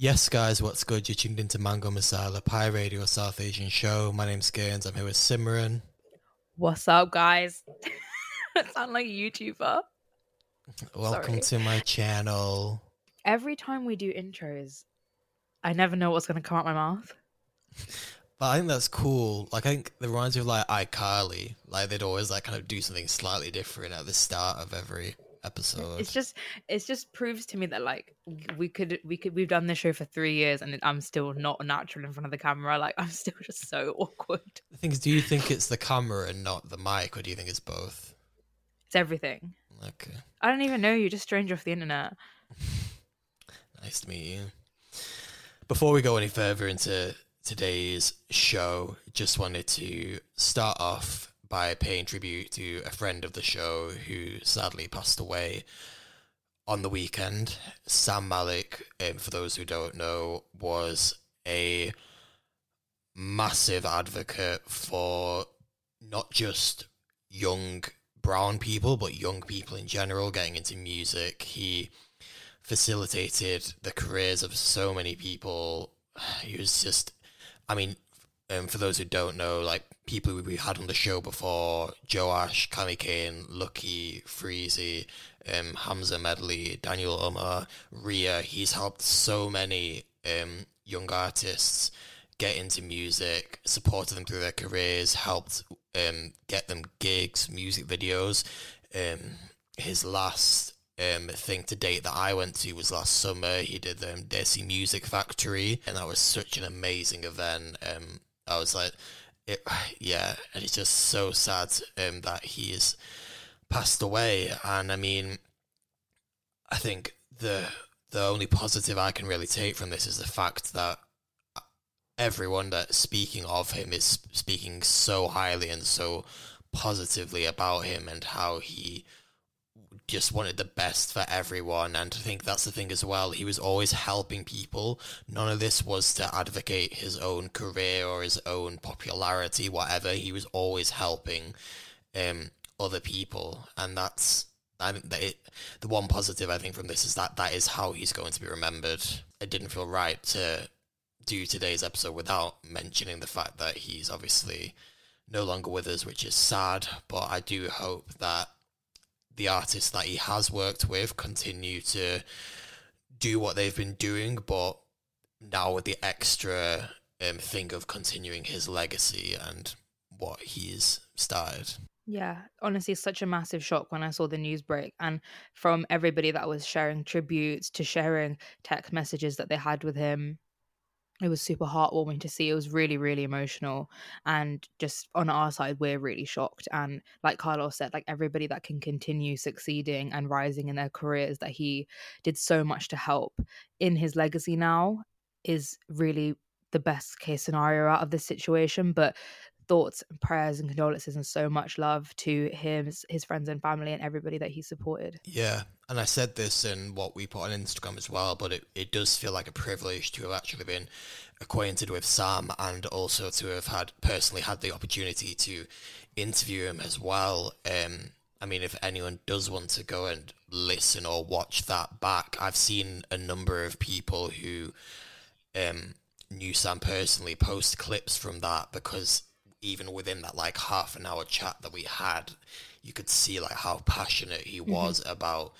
Yes, guys, what's good? You're tuned into Mango Masala, Pie Radio South Asian show. My name's Gaines. I'm here with Simran. What's up, guys? I sound like a YouTuber. Welcome Sorry. to my channel. Every time we do intros, I never know what's going to come out my mouth. But I think that's cool. Like I think it reminds me of like iCarly. Like they'd always like kind of do something slightly different at the start of every episode. It's just it's just proves to me that like we could we could we've done this show for three years and I'm still not natural in front of the camera. Like I'm still just so awkward. The thing is, do you think it's the camera and not the mic, or do you think it's both? It's everything. Okay. I don't even know you. Just stranger off the internet. nice to meet you. Before we go any further into today's show, just wanted to start off by paying tribute to a friend of the show who sadly passed away on the weekend. Sam Malik, um, for those who don't know, was a massive advocate for not just young brown people, but young people in general getting into music. He facilitated the careers of so many people. He was just, I mean, um, for those who don't know, like people we had on the show before, Joash, Cami Kane, Lucky, Freezy, um, Hamza Medley, Daniel Umar, Ria, he's helped so many um, young artists get into music, supported them through their careers, helped um, get them gigs, music videos. Um, his last um, thing to date that I went to was last summer. He did the um, Desi Music Factory, and that was such an amazing event. Um, I was like, it, yeah, and it's just so sad um, that he's passed away. And I mean, I think the the only positive I can really take from this is the fact that everyone that's speaking of him is speaking so highly and so positively about him and how he just wanted the best for everyone. And I think that's the thing as well. He was always helping people. None of this was to advocate his own career or his own popularity, whatever. He was always helping um, other people. And that's, I mean, it, the one positive I think from this is that that is how he's going to be remembered. It didn't feel right to do today's episode without mentioning the fact that he's obviously no longer with us, which is sad. But I do hope that the artists that he has worked with continue to do what they've been doing, but now with the extra um, thing of continuing his legacy and what he's started. Yeah, honestly, such a massive shock when I saw the news break. And from everybody that was sharing tributes to sharing text messages that they had with him it was super heartwarming to see. It was really, really emotional. And just on our side, we're really shocked. And like Carlos said, like everybody that can continue succeeding and rising in their careers that he did so much to help in his legacy now is really the best case scenario out of this situation. But thoughts and prayers and condolences and so much love to him, his friends and family, and everybody that he supported. Yeah. And I said this in what we put on Instagram as well, but it, it does feel like a privilege to have actually been acquainted with Sam and also to have had personally had the opportunity to interview him as well. Um, I mean, if anyone does want to go and listen or watch that back, I've seen a number of people who um, knew Sam personally post clips from that because even within that like half an hour chat that we had, you could see like how passionate he mm-hmm. was mm-hmm. about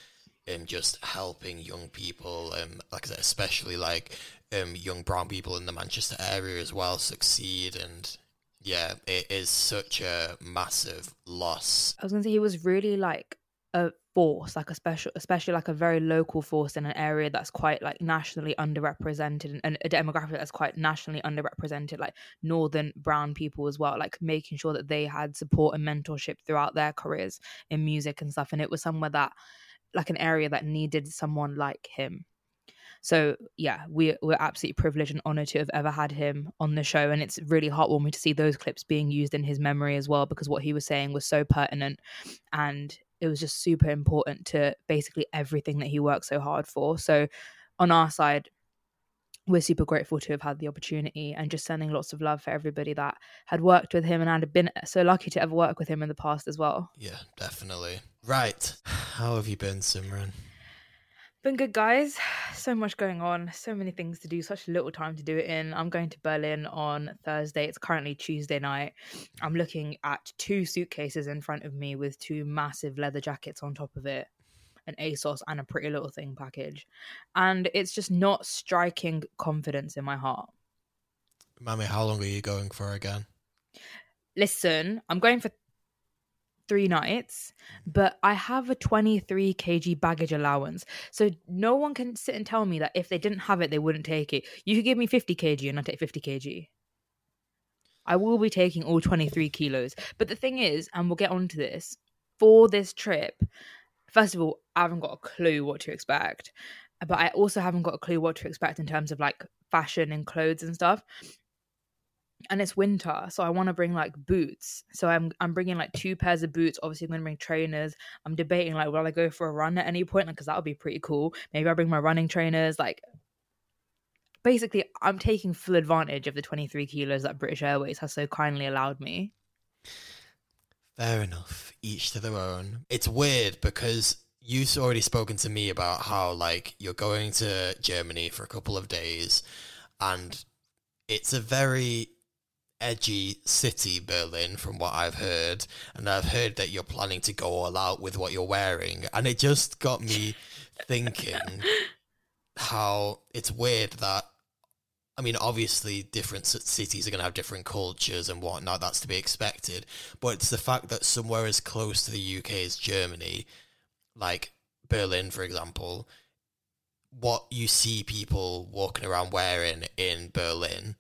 um, just helping young people, um, like I said, especially like um, young brown people in the Manchester area as well succeed. And yeah, it is such a massive loss. I was gonna say he was really like a force, like a special, especially like a very local force in an area that's quite like nationally underrepresented and a demographic that's quite nationally underrepresented, like northern brown people as well, like making sure that they had support and mentorship throughout their careers in music and stuff. And it was somewhere that, like, an area that needed someone like him. So yeah, we we're absolutely privileged and honored to have ever had him on the show, and it's really heartwarming to see those clips being used in his memory as well, because what he was saying was so pertinent, and it was just super important to basically everything that he worked so hard for. So on our side, we're super grateful to have had the opportunity and just sending lots of love for everybody that had worked with him and had been so lucky to ever work with him in the past as well. Yeah, definitely. Right. How have you been, Simran? Been good, guys. So much going on, so many things to do, such little time to do it in. I'm going to Berlin on Thursday. It's currently Tuesday night. I'm looking at two suitcases in front of me with two massive leather jackets on top of it, an ASOS, and a PrettyLittleThing package. And it's just not striking confidence in my heart. Mammy, how long are you going for again? Listen, I'm going for three nights, but I have a 23 kg baggage allowance. So no one can sit and tell me that if they didn't have it, they wouldn't take it. You could give me 50 kg and I take 50 kg. I will be taking all 23 kilos. But the thing is, and we'll get onto this, for this trip, first of all, I haven't got a clue what to expect. But I also haven't got a clue what to expect in terms of like fashion and clothes and stuff and it's winter so i want to bring like boots. So i'm i'm bringing like two pairs of boots obviously i'm going to bring trainers. I'm debating like will i go for a run at any point? Like, because that would be pretty cool. Maybe i bring my running trainers like basically i'm taking full advantage of the 23 kilos that british airways has so kindly allowed me. Fair enough each to their own. It's weird because you've already spoken to me about how like you're going to germany for a couple of days and it's a very edgy city, Berlin, from what I've heard. And I've heard that you're planning to go all out with what you're wearing. And it just got me thinking how it's weird that, I mean, obviously, different cities are going to have different cultures and whatnot. That's to be expected. But it's the fact that somewhere as close to the UK as Germany, like Berlin, for example, what you see people walking around wearing in Berlin,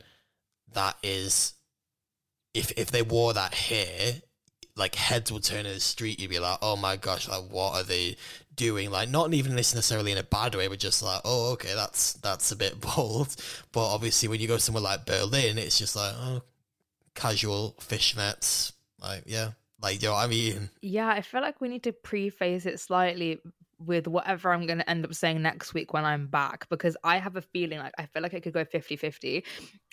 that is if if they wore that hair, like heads would turn in the street, you'd be like, oh my gosh, like what are they doing? Like not even necessarily in a bad way, but just like, oh okay, that's that's a bit bold. But obviously, when you go somewhere like Berlin, it's just like oh, casual fishnets, like yeah. Like, you know what I mean? Yeah, I feel like we need to preface it slightly with whatever I'm going to end up saying next week when I'm back because I have a feeling like I feel like it could go 50 50.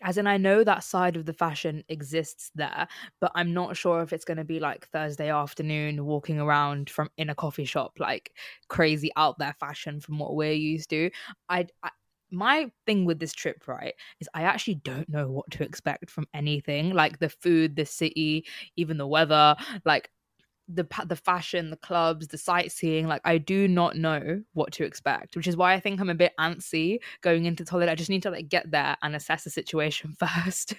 As in, I know that side of the fashion exists there, but I'm not sure if it's going to be like Thursday afternoon walking around from in a coffee shop, like crazy out there fashion from what we're used to. I, I my thing with this trip, right, is I actually don't know what to expect from anything like the food, the city, even the weather. Like, the the fashion, the clubs, the sightseeing. Like I do not know what to expect, which is why I think I'm a bit antsy going into holiday. I just need to like get there and assess the situation first,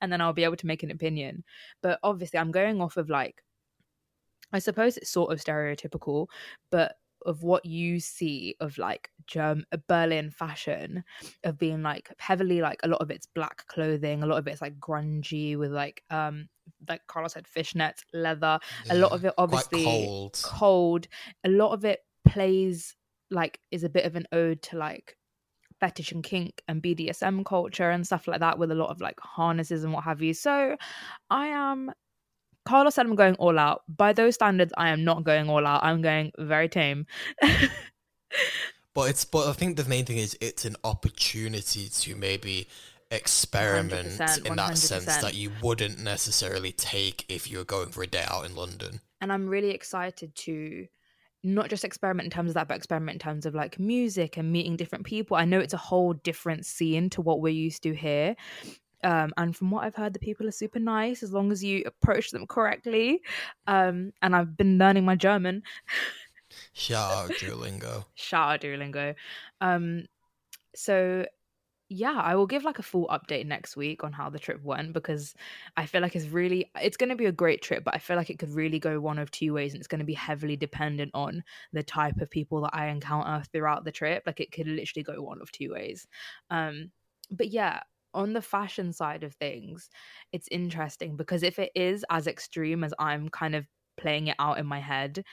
and then I'll be able to make an opinion. But obviously, I'm going off of like, I suppose it's sort of stereotypical, but of what you see of like Germ- Berlin fashion of being like heavily like a lot of it's black clothing, a lot of it's like grungy with like um like Carlos said fishnets, leather. Yeah, a lot of it obviously cold. cold. A lot of it plays like is a bit of an ode to like fetish and kink and BDSM culture and stuff like that with a lot of like harnesses and what have you. So I am Carlos said I'm going all out. By those standards, I am not going all out. I'm going very tame. but it's but I think the main thing is it's an opportunity to maybe experiment 100%, in that sense that you wouldn't necessarily take if you were going for a day out in London. And I'm really excited to not just experiment in terms of that, but experiment in terms of like music and meeting different people. I know it's a whole different scene to what we're used to here. Um, and from what I've heard, the people are super nice as long as you approach them correctly. Um, and I've been learning my German. Shout out Duolingo. Shout out Duolingo. Um, so yeah, I will give like a full update next week on how the trip went because I feel like it's really it's going to be a great trip, but I feel like it could really go one of two ways and it's going to be heavily dependent on the type of people that I encounter throughout the trip. Like it could literally go one of two ways. Um but yeah, on the fashion side of things, it's interesting because if it is as extreme as I'm kind of playing it out in my head,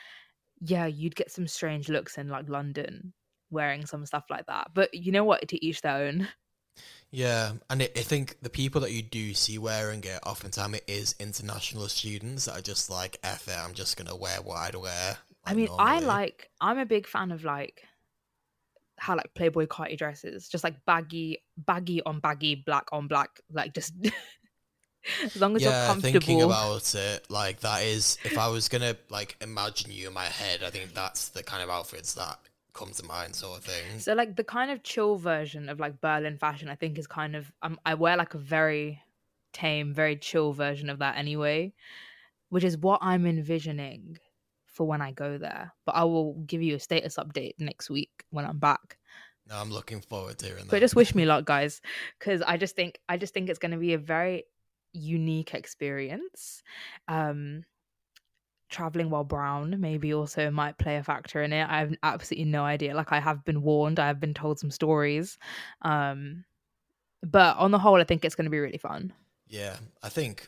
yeah, you'd get some strange looks in like London wearing some stuff like that. But you know what? To each their own. Yeah, and I think the people that you do see wearing it, oftentimes it is international students that are just like, F it, I'm just going to wear what I'd wear. Like I mean, normally. I like, I'm a big fan of like how like Playboi Carti dresses, just like baggy, baggy on baggy, black on black, like just as long as yeah, you're comfortable. thinking about it, like that is if I was gonna like imagine you in my head, I think that's the kind of outfits that comes to mind, sort of thing. So like the kind of chill version of like Berlin fashion, I think is kind of um, I wear like a very tame, very chill version of that anyway, which is what I'm envisioning for when I go there. But I will give you a status update next week when I'm back. No, I'm looking forward to that. But just wish me luck, guys, because I just think I just think it's going to be a very unique experience. Um, traveling while brown maybe also might play a factor in it. I have absolutely no idea. Like I have been warned, I have been told some stories. Um, but on the whole, I think it's going to be really fun. Yeah, I think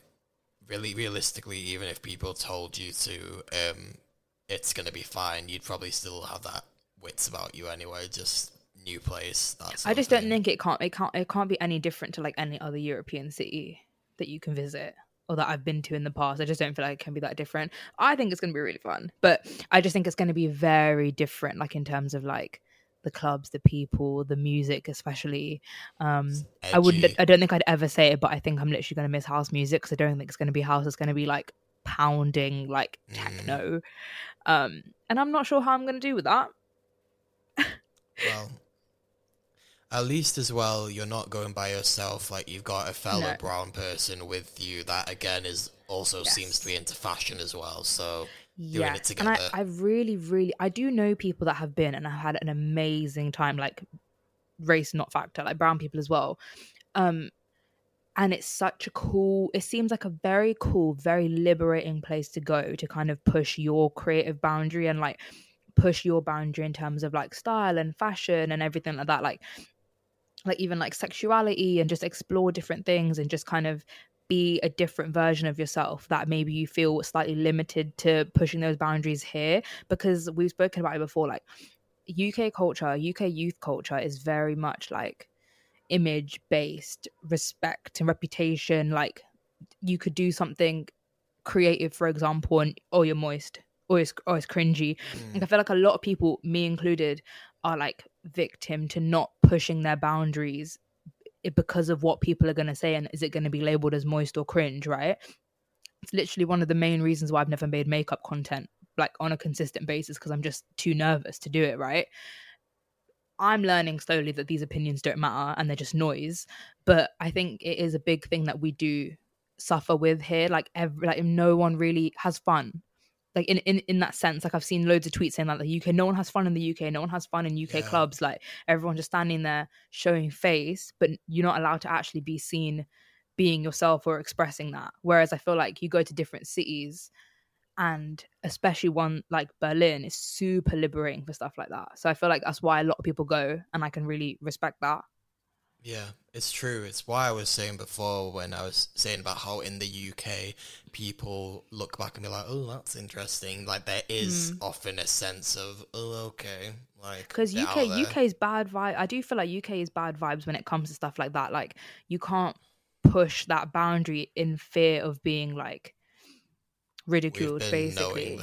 really realistically, even if people told you to, um, it's going to be fine, you'd probably still have that wits about you anyway. Just new place. I just don't think it can't it can't it can't be any different to like any other European city that you can visit or that I've been to in the past. I just don't feel like it can be that different. I think it's going to be really fun, but I just think it's going to be very different, like in terms of like the clubs, the people, the music, especially. Um, I wouldn't. I don't think I'd ever say it, but I think I'm literally going to miss house music because I don't think it's going to be house. It's going to be like pounding, like mm. techno. Mm. Um, and I'm not sure how I'm going to do with that. well, at least as well, you're not going by yourself. Like you've got a fellow no. brown person with you that again is also yes. seems to be into fashion as well. So doing it together. And I, I really, really, I do know people that have been and have had an amazing time. Like race not factor, like brown people as well. Um, and it's such a cool it seems like a very cool very liberating place to go to kind of push your creative boundary and like push your boundary in terms of like style and fashion and everything like that like like even like sexuality and just explore different things and just kind of be a different version of yourself that maybe you feel slightly limited to pushing those boundaries here because we've spoken about it before like UK culture UK youth culture is very much like image based respect and reputation like you could do something creative for example and oh you're moist or it's, or it's cringy mm. like I feel like a lot of people me included are like victim to not pushing their boundaries eh, because of what people are going to say and is it going to be labeled as moist or cringe right? It's literally one of the main reasons why i've never made makeup content like on a consistent basis because i'm just too nervous to do it right? I'm learning slowly that these opinions don't matter and they're just noise but i think it is a big thing that we do suffer with here. Like every like no one really has fun like in, in in that sense like i've seen loads of tweets saying that the uk no one has fun in the uk no one has fun in uk yeah. clubs like everyone's just standing there showing face but you're not allowed to actually be seen being yourself or expressing that. Whereas i feel like you go to different cities and especially one like berlin is super liberating for stuff like that. So i feel like that's why a lot of people go and i can really respect that yeah, it's true. It's why I was saying before when I was saying about how in the UK people look back and be like, "Oh, that's interesting." Like there is mm. often a sense of, "Oh, okay." Like because UK UK is bad vibe. I do feel like UK is bad vibes when it comes to stuff like that. Like you can't push that boundary in fear of being like ridiculed basically.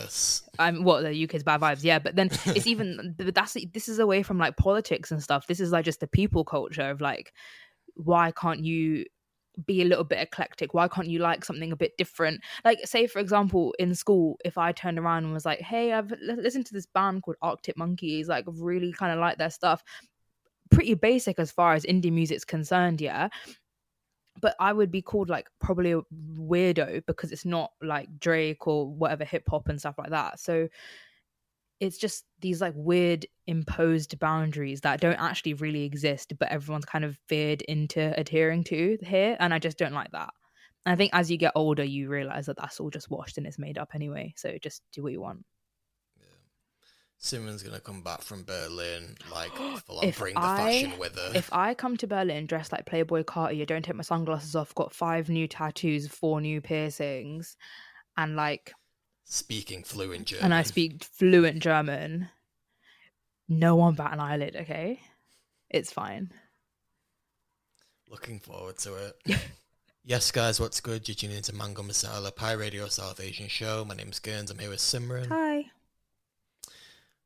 i'm what the uk's bad vibes? Yeah but then it's even but that's this is away from like politics and stuff. This is like just the people culture of like why can't you be a little bit eclectic? Why can't you like something a bit different? Like say for example in school if i turned around and was like hey i've listened to this band called arctic monkeys like really kind of like their stuff. Pretty basic as far as indie music's concerned yeah but I would be called like probably a weirdo because it's not like Drake or whatever hip hop and stuff like that. So it's just these like weird imposed boundaries that don't actually really exist, but everyone's kind of veered into adhering to here. And I just don't like that. And I think as you get older, you realize that that's all just washed and it's made up anyway. So just do what you want. Simran's gonna come back from Berlin, like full on bring the I, fashion with her. If I come to Berlin dressed like Playboi Carti, don't take my sunglasses off, got five new tattoos, four new piercings, and like speaking fluent German, and I speak fluent German, no one bat an eyelid. Okay, it's fine. Looking forward to it. yes, guys, what's good? You're tuning into Mango Masala Pie Radio South Asian Show. My name's Gerns. I'm here with Simran. Hi.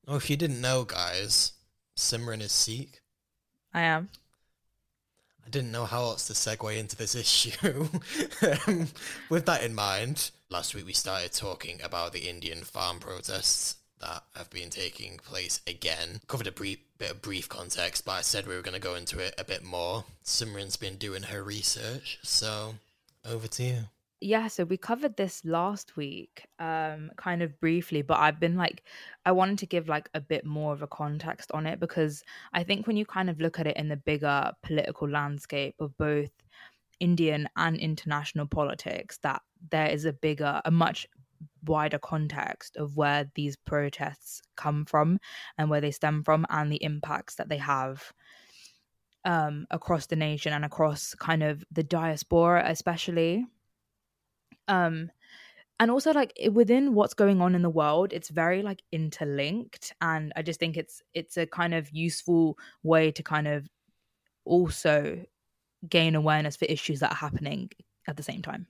Oh, if you didn't know, guys, Simran is Sikh. I am. I didn't know how else to segue into this issue. um, with that in mind, last week we started talking about the Indian farm protests that have been taking place again. Covered a brief bit of brief context, but I said we were going to go into it a bit more. Simran's been doing her research, so over to you. Yeah, so we covered this last week, um, kind of briefly, but I've been like, I wanted to give like a bit more of a context on it because I think when you kind of look at it in the bigger political landscape of both Indian and international politics, that there is a bigger, a much wider context of where these protests come from and where they stem from and the impacts that they have um, across the nation and across kind of the diaspora, especially um and also like within what's going on in the world it's very like interlinked and i just think it's it's a kind of useful way to kind of also gain awareness for issues that are happening at the same time.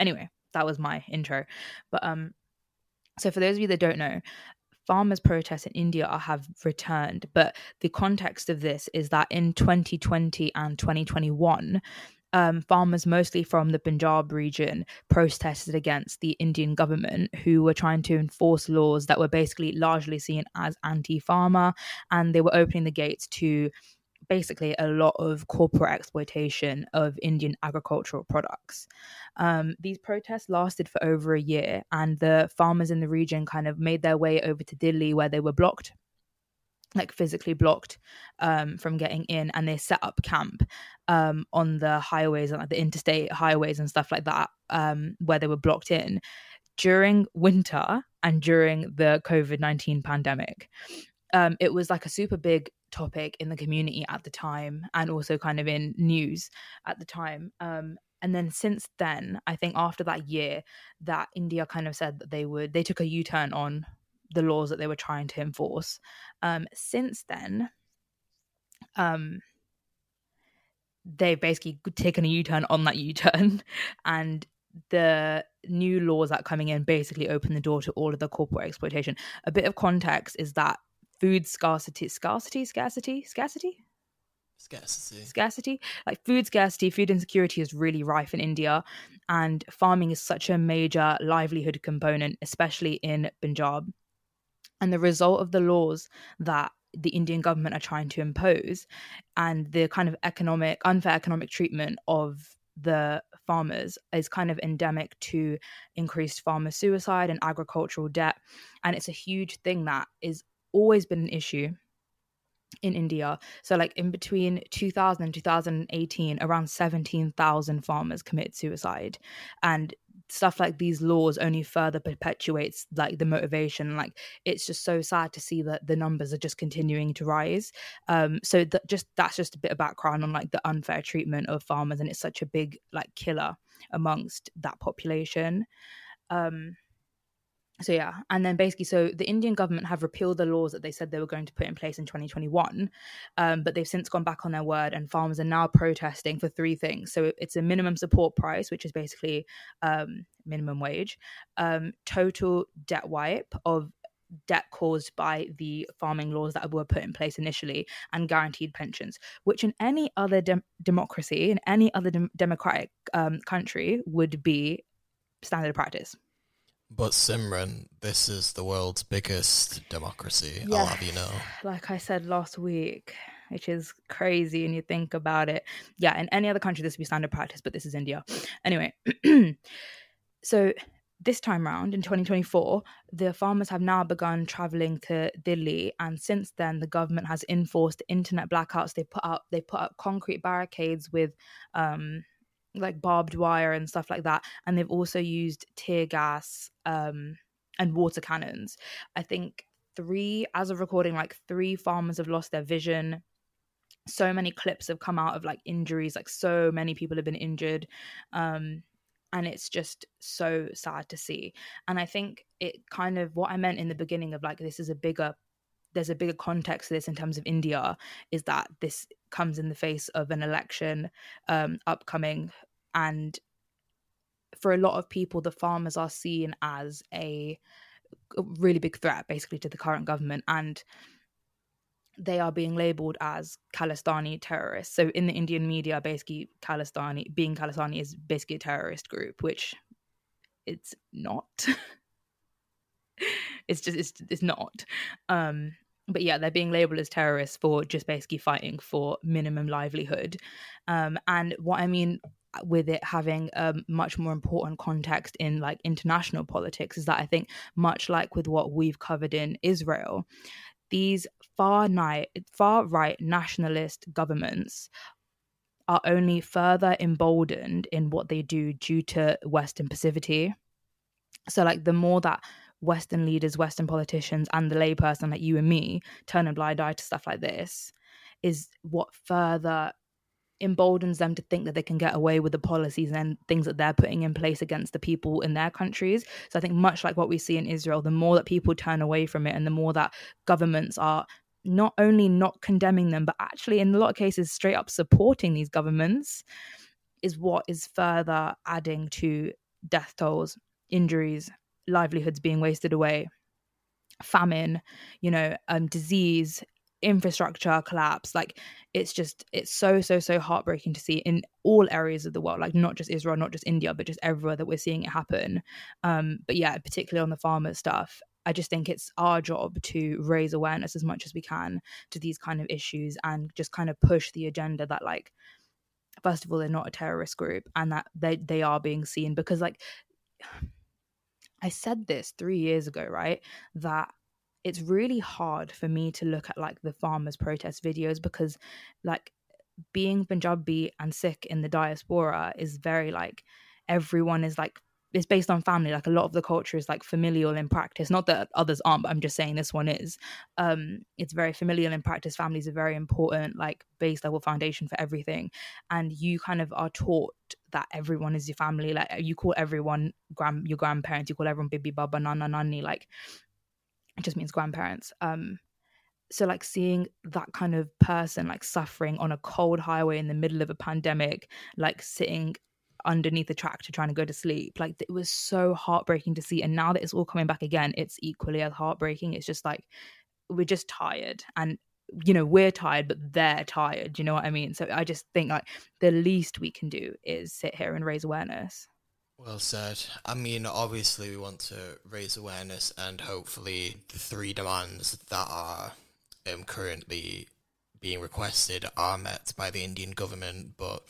Anyway that was my intro. But um so for those of you that don't know farmers protests in india have returned but the context of this is that in 2020 and 2021 um, farmers, mostly from the Punjab region, protested against the Indian government, who were trying to enforce laws that were basically largely seen as anti farmer. And they were opening the gates to basically a lot of corporate exploitation of Indian agricultural products. Um, these protests lasted for over a year, and the farmers in the region kind of made their way over to Delhi, where they were blocked like physically blocked um, from getting in and they set up camp um, on the highways and like the interstate highways and stuff like that um, where they were blocked in during winter and during the covid-19 pandemic. Um, it was like a super big topic in the community at the time and also kind of in news at the time um, and then since then i think after that year that india kind of said that they would they took a u-turn on the laws that they were trying to enforce. Um, since then, um, they've basically taken a U-turn on that U-turn, and the new laws that are coming in basically open the door to all of the corporate exploitation. A bit of context is that food scarcity, scarcity, scarcity, scarcity, scarcity scarcity like food scarcity food insecurity is really rife in india and farming is such a major livelihood component especially in punjab and the result of the laws that the Indian government are trying to impose and the kind of economic unfair economic treatment of the farmers is kind of endemic to increased farmer suicide and agricultural debt and it's a huge thing that is always been an issue in India. So, like in between 2000 and 2018, around 17,000 farmers commit suicide. And stuff like these laws only further perpetuates like the motivation like it's just so sad to see that the numbers are just continuing to rise. Um so that just that's just a bit of background on like the unfair treatment of farmers and it's such a big like killer amongst that population. Um so yeah and then basically so the indian government have repealed the laws that they said they were going to put in place in 2021 um, but they've since gone back on their word and farmers are now protesting for three things so it's a minimum support price which is basically um, minimum wage um, total debt wipe of debt caused by the farming laws that were put in place initially and guaranteed pensions, which in any other de- democracy, in any other de- democratic um, country, would be standard practice. But Simran, this is the world's biggest democracy. Yeah. I'll have you know. Like I said last week, which is crazy and you think about it. Yeah, in any other country this would be standard practice, but this is India. Anyway, so this time round in 2024, the farmers have now begun traveling to Delhi, and since then, the government has enforced internet blackouts. They put up they put up concrete barricades with um, like barbed wire and stuff like that and they've also used tear gas um, and water cannons. I think three as of recording like three farmers have lost their vision. So many clips have come out of like injuries like so many people have been injured um and it's just so sad to see. And i think it kind of what i meant in the beginning of like this is a bigger there's a bigger context to this in terms of India is that this comes in the face of an election um, upcoming, and for a lot of people, the farmers are seen as a really big threat, basically, to the current government, and they are being labeled as Khalistani terrorists. So in the Indian media, basically, Khalistani being Khalistani is basically a terrorist group, which it's not. it's just it's it's not. Um, but yeah, they're being labeled as terrorists for just basically fighting for minimum livelihood. Um, and what I mean with it having a much more important context in like international politics is that I think much like with what we've covered in Israel, these far right far right nationalist governments are only further emboldened in what they do due to Western passivity. So like the more that Western leaders, Western politicians, and the layperson like you and me turn a blind eye to stuff like this, is what further emboldens them to think that they can get away with the policies and things that they're putting in place against the people in their countries. So I think much like what we see in Israel, the more that people turn away from it and the more that governments are not only not condemning them, but actually in a lot of cases straight up supporting these governments is what is further adding to death tolls, injuries, livelihoods being wasted away, famine, you know, um, disease, infrastructure collapse like it's just it's so so so heartbreaking to see in all areas of the world like not just israel not just india but just everywhere that we're seeing it happen. Um but yeah particularly on the farmer stuff i just think it's our job to raise awareness as much as we can to these kind of issues and just kind of push the agenda that like first of all they're not a terrorist group and that they they are being seen because like I said this 3 years ago right that it's really hard for me to look at like the farmers protest videos because like being Punjabi and Sikh in the diaspora is very like everyone is like it's based on family like a lot of the culture is like familial in practice. Not that others aren't but i'm just saying this one is. Um it's very familial in practice. Families are very important like base level foundation for everything. And you kind of are taught that everyone is your family. Like you call everyone grand your grandparents you call everyone bibi baba nana nani like it just means grandparents. Um so like seeing that kind of person like suffering on a cold highway in the middle of a pandemic like sitting underneath a tractor trying to go to sleep like it was so heartbreaking to see and now that it's all coming back again it's equally as heartbreaking it's just like we're just tired and you know we're tired but they're tired you know what i mean so i just think like the least we can do is sit here and raise awareness well said. I mean, obviously, we want to raise awareness, and hopefully, the three demands that are um, currently being requested are met by the Indian government. But,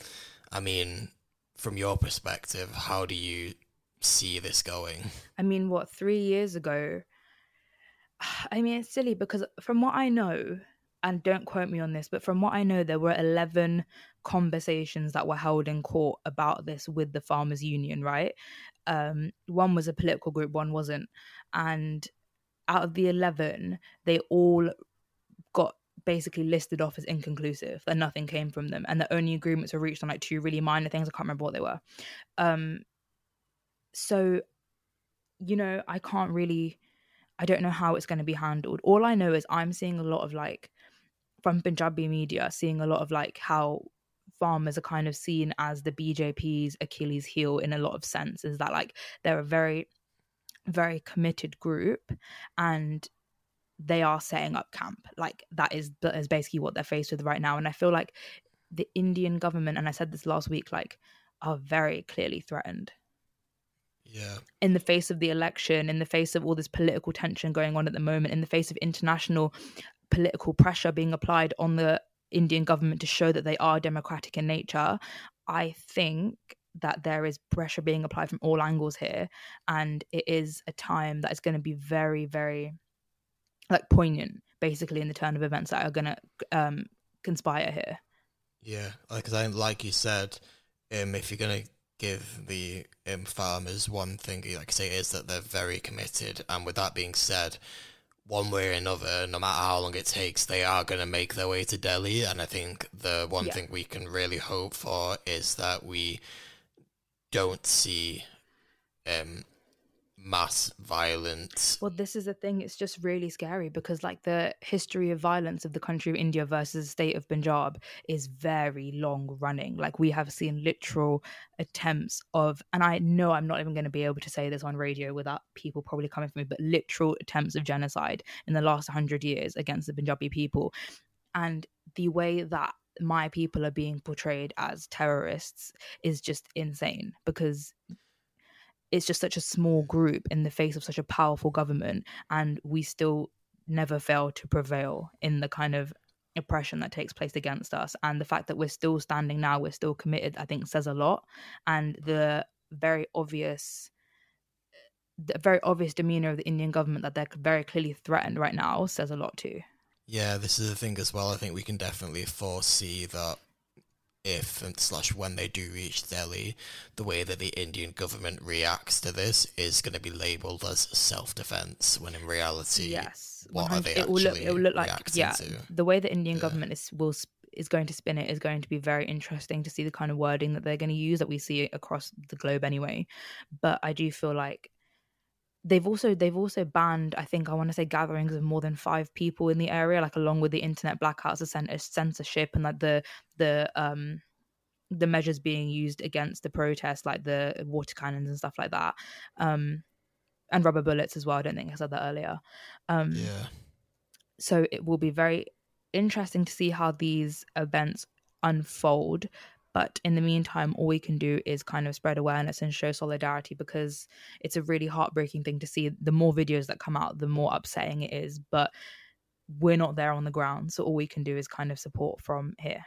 I mean, from your perspective, how do you see this going? I mean, what, three years ago? I mean, it's silly because from what I know, and don't quote me on this, but from what I know, there were 11 conversations that were held in court about this with the farmers union right um one was a political group one wasn't and out of the 11 they all basically listed off as inconclusive and nothing came from them and the only agreements were reached on like two really minor things i can't remember what they were. Um so you know i can't really i don't know how it's going to be handled. All i know is i'm seeing a lot of like from punjabi media seeing a lot of like how farmers are kind of seen as the BJP's Achilles heel in a lot of senses that like they're a very very committed group and they are setting up camp like that is that is basically what they're faced with right now and I feel like the Indian government and I said this last week like are very clearly threatened yeah. In the face of the election, in the face of all this political tension going on at the moment, in the face of international political pressure being applied on the Indian government to show that they are democratic in nature, I think that there is pressure being applied from all angles here. And it is a time that is going to be very, very like poignant, basically, in the turn of events that are going to um, conspire here. Yeah, because I like you said, um, if you're going to give the um, farmers one thing, like I say, is that they're very committed. And with that being said, one way or another, no matter how long it takes, they are going to make their way to Delhi. And I think the one yeah. thing we can really hope for is that we don't see um, mass violence. Well, this is the thing. It's just really scary because, like, the history of violence of the country of India versus the state of Punjab is very long running. Like, we have seen literal attempts of, and I know I'm not even going to be able to say this on radio without people probably coming for me, but literal attempts of genocide in the last 100 years against the Punjabi people. And the way that my people are being portrayed as terrorists is just insane because it's just such a small group in the face of such a powerful government and we still never fail to prevail in the kind of oppression that takes place against us. And the fact that we're still standing now we're still committed i think says a lot. And the very obvious the very obvious demeanor of the indian government that they're very clearly threatened right now says a lot too. Yeah this is the thing as well. I think we can definitely foresee that if and slash when they do reach Delhi, the way that the Indian government reacts to this is going to be labelled as self-defense, when in reality, yes, what are they it will look, it will look like yeah, to? the way the Indian Yeah. government is will is going to spin it is going to be very interesting to see the kind of wording that they're going to use that we see across the globe anyway. But I do feel like they've also they've also banned I think I want to say gatherings of more than five people in the area, like along with the internet blackouts, the censorship, and like the the um the measures being used against the protests, like the water cannons and stuff like that, um, and rubber bullets as well. I don't think I said that earlier. Um, Yeah, so it will be very interesting to see how these events unfold but in the meantime all we can do is kind of spread awareness and show solidarity because it's a really heartbreaking thing to see. The more videos that come out the more upsetting it is but we're not there on the ground. So all we can do is kind of support from here.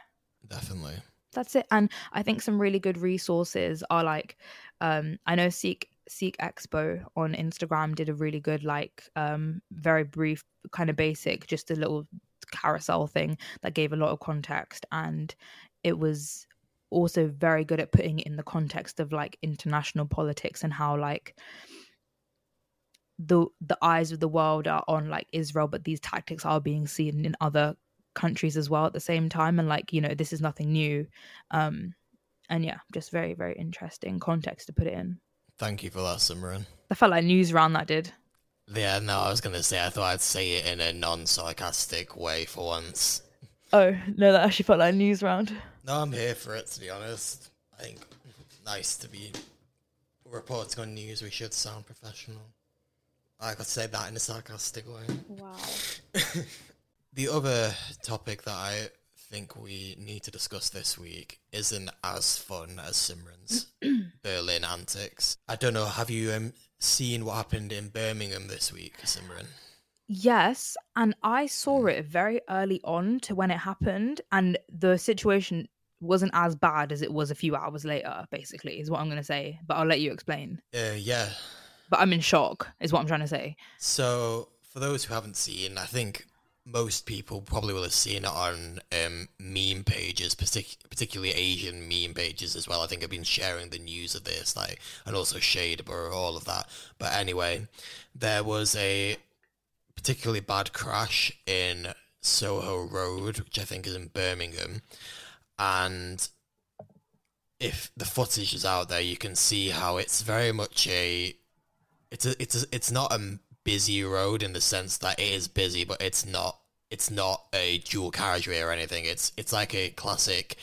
Definitely. that's it. And i think some really good resources are like um i know Sikh Sikh expo on instagram did a really good like um very brief kind of basic just a little carousel thing that gave a lot of context. And it was also very good at putting it in the context of like international politics and how like the the eyes of the world are on like Israel but these tactics are being seen in other countries as well at the same time. And like you know this is nothing new. Um and yeah just very very interesting context to put it in. Thank you for that, Simran. i felt like Newsround that did. Yeah, no, I was gonna say I thought I'd say it in a non-sarcastic way for once. oh no that actually felt like Newsround No, I'm here for it. To be honest, I think nice to be reporting on news. We should sound professional. I could say that in a sarcastic way. wow The other topic that I think we need to discuss this week isn't as fun as Simran's Berlin antics. I don't know. Have you um, seen what happened in Birmingham this week, Simran? Yes, and I saw it very early on to when it happened, and the situation wasn't as bad as it was a few hours later. Basically, is what I'm going to say. But I'll let you explain. Uh, yeah. But I'm in shock, is what I'm trying to say. So, for those who haven't seen, I think most people probably will have seen it on um, meme pages, partic- particularly Asian meme pages as well. I think I've been sharing the news of this, like, and also Shaderborough, all of that. But anyway, there was a particularly bad crash in Soho Road, which I think is in Birmingham, and if the footage is out there, you can see how it's very much a it's a, it's a, it's not a busy road in the sense that it is busy, but it's not it's not a dual carriageway or anything. It's it's like a classic.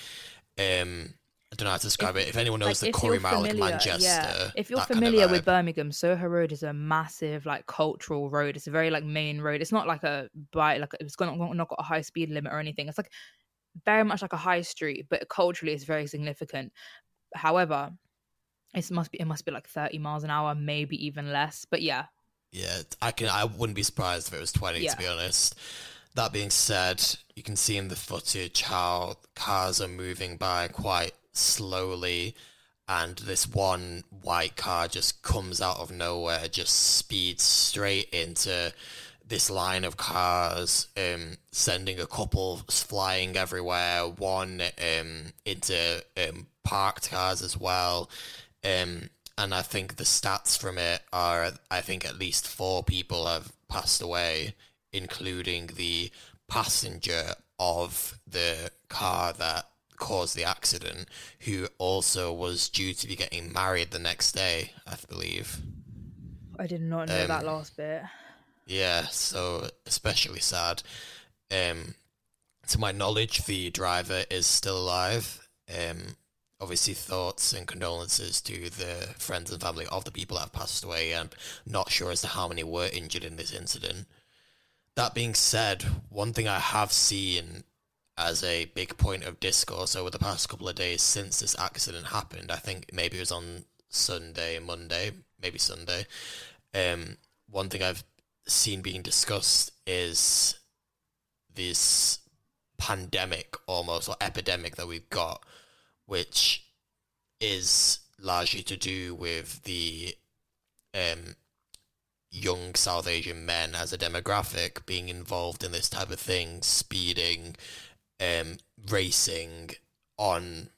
Um, I don't know how to describe it. If anyone knows the if Curry you're Mile, like Manchester, yeah. If you're that kind of familiar with. Birmingham, Soho Road is a massive like cultural road. It's a very like main road. It's not like a by like it's not, not got a high speed limit or anything. It's like very much like a high street, but culturally it's very significant. However, it must be it must be like 30 miles an hour, maybe even less. But yeah, Yeah, I can. I wouldn't be surprised if it was twenty. Yeah. To be honest. That being said, you can see in the footage how cars are moving by quite slowly, and this one white car just comes out of nowhere, just speeds straight into this line of cars, um, sending a couple flying everywhere, one um, into um, parked cars as well. Um, and I think the stats from it are, I think at least four people have passed away, including the passenger of the car that caused the accident, who also was due to be getting married the next day, I believe. I did not know that Um, last bit. Yeah, so especially sad. Um, to my knowledge, the driver is still alive. Um, obviously, thoughts and condolences to the friends and family of the people that have passed away. I'm not sure as to how many were injured in this incident. That being said, one thing I have seen as a big point of discourse over the past couple of days since this accident happened, I think maybe it was on Sunday, Monday, maybe Sunday. Um, one thing I've seen being discussed is this pandemic almost or epidemic that we've got, which is largely to do with the um, young South Asian men as a demographic being involved in this type of thing, speeding, um, racing on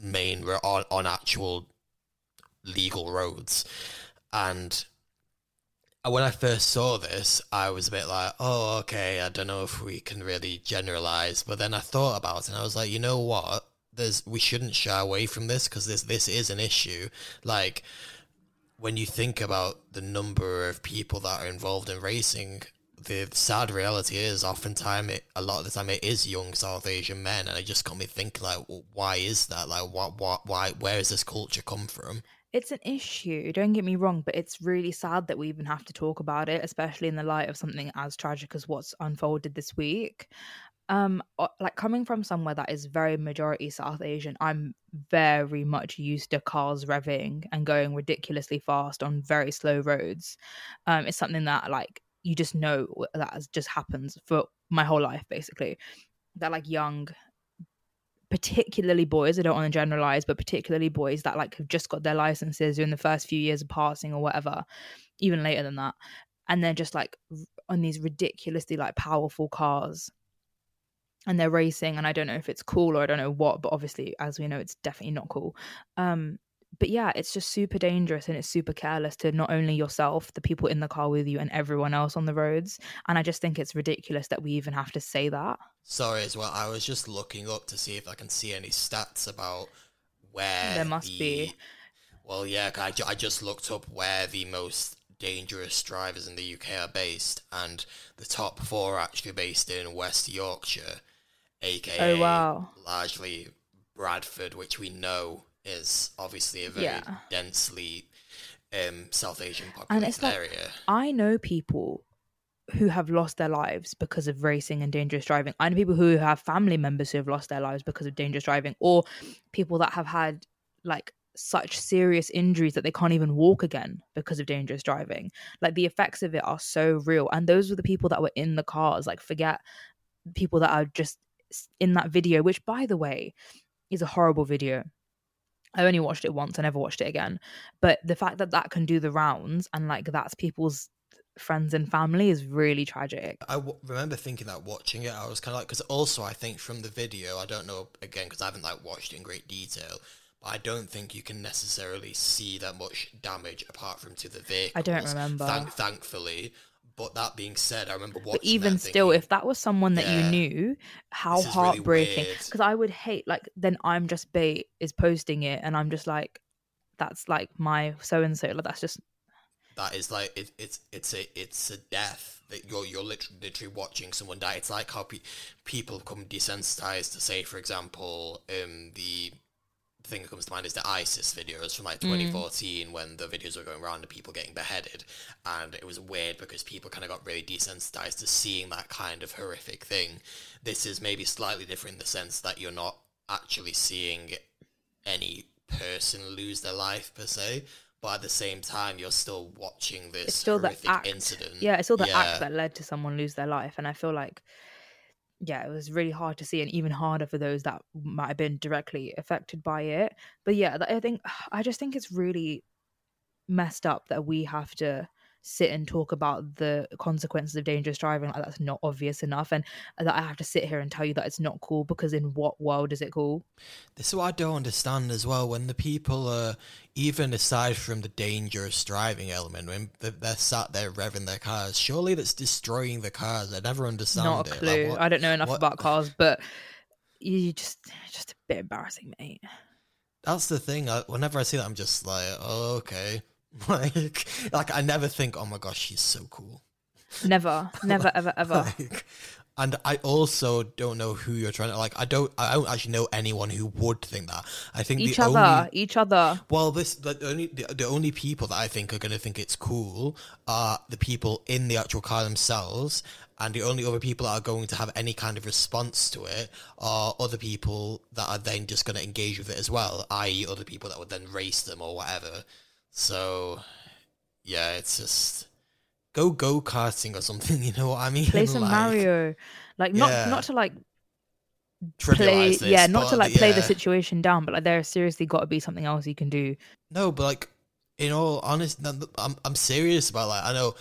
main on on actual legal roads, and Uh, when I first saw this, I was a bit like, oh, okay, I don't know if we can really generalize. But then I thought about it and I was like, you know what? There's we shouldn't shy away from this because this this is an issue. Like when you think about the number of people that are involved in racing, the sad reality is oftentimes it, a lot of the time it is young South Asian men, and it just got me thinking like, well, why is that? Like, what, what, why, where has this culture come from? It's an issue, don't get me wrong, but it's really sad that we even have to talk about it, especially in the light of something as tragic as what's unfolded this week. Um, like coming from somewhere that is very majority South Asian, I'm very much used to cars revving and going ridiculously fast on very slow roads. Um, it's something that like you just know that just happens for my whole life, basically. That like young particularly boys, I don't want to generalize, but particularly boys that like have just got their licenses in the first few years of passing or whatever, even later than that. And they're just like on these ridiculously like powerful cars and they're racing and I don't know if it's cool or I don't know what, but obviously as we know it's definitely not cool. Um but yeah, it's just super dangerous and it's super careless to not only yourself, the people in the car with you, and everyone else on the roads. And I just think it's ridiculous that we even have to say that. Sorry, as well. I was just looking up to see if I can see any stats about where there must the... be. Well, yeah, I, I just looked up where the most dangerous drivers in the UK are based, and the top four are actually based in West Yorkshire, aka oh, wow. largely Bradford, which we know is obviously a very yeah. densely um, South Asian populated like, area. I know people who have lost their lives because of racing and dangerous driving. I know people who have family members who have lost their lives because of dangerous driving, or people that have had like such serious injuries that they can't even walk again because of dangerous driving. Like the effects of it are so real. And those were the people that were in the cars. Like, forget people that are just in that video, which, by the way, is a horrible video. I only watched it once. I never watched it again. But the fact that that can do the rounds and like that's people's friends and family is really tragic. I w- remember thinking that watching it, I was kind of like, because also I think from the video, I don't know again because I haven't like watched it in great detail. But I don't think you can necessarily see that much damage apart from to the vehicle. I don't remember. Thank- thankfully, but that being said, I remember watching. But even still, thinking, if that was someone that yeah, you knew, how heartbreaking. Because really I would hate like then I'm just bait is posting it, and I'm just like, that's like my so and so. Like that's just. That is like it, it's it's a it's a death that you're you're literally, literally watching someone die. It's like how pe- people become desensitized to say, for example, um the thing that comes to mind is the ISIS videos from like 2014 mm. when the videos were going around of people getting beheaded. And it was weird because people kind of got really desensitized to seeing that kind of horrific thing. This is maybe slightly different in the sense that you're not actually seeing any person lose their life per se. But at the same time, you're still watching this it's still horrific the act. incident. Yeah, it's still the yeah. act that led to someone lose their life. And I feel like yeah, it was really hard to see, and even harder for those that might have been directly affected by it. But yeah, I think I just think it's really messed up that we have to sit and talk about the consequences of dangerous driving like that's not obvious enough and that I have to sit here and tell you that it's not cool because in what world is it cool? This is what I don't understand as well when the people are even aside from the dangerous driving element when they're sat there revving their cars surely that's destroying the cars I never understand not a it. clue like, what, I don't know enough what? about cars but you just just a bit embarrassing mate that's the thing I, whenever I see that I'm just like oh, okay Like, like I never think, oh my gosh, she's so cool. Never, never, ever, ever. Like, and I also don't know who you're trying to like. I don't. I don't actually know anyone who would think that. I think Each the other, only each other. well, this the only the, the only people that I think are going to think it's cool are the people in the actual car themselves, and the only other people that are going to have any kind of response to it are other people that are then just going to engage with it as well, i.e., other people that would then race them or whatever. So, yeah, it's just go go karting or something. You know what I mean? Play some Like, Mario. Like not Yeah. not to like play this, yeah, not to like play the situation down, but like there seriously got to be something else you can do. No, but like, in all honest, I'm I'm serious about like I know,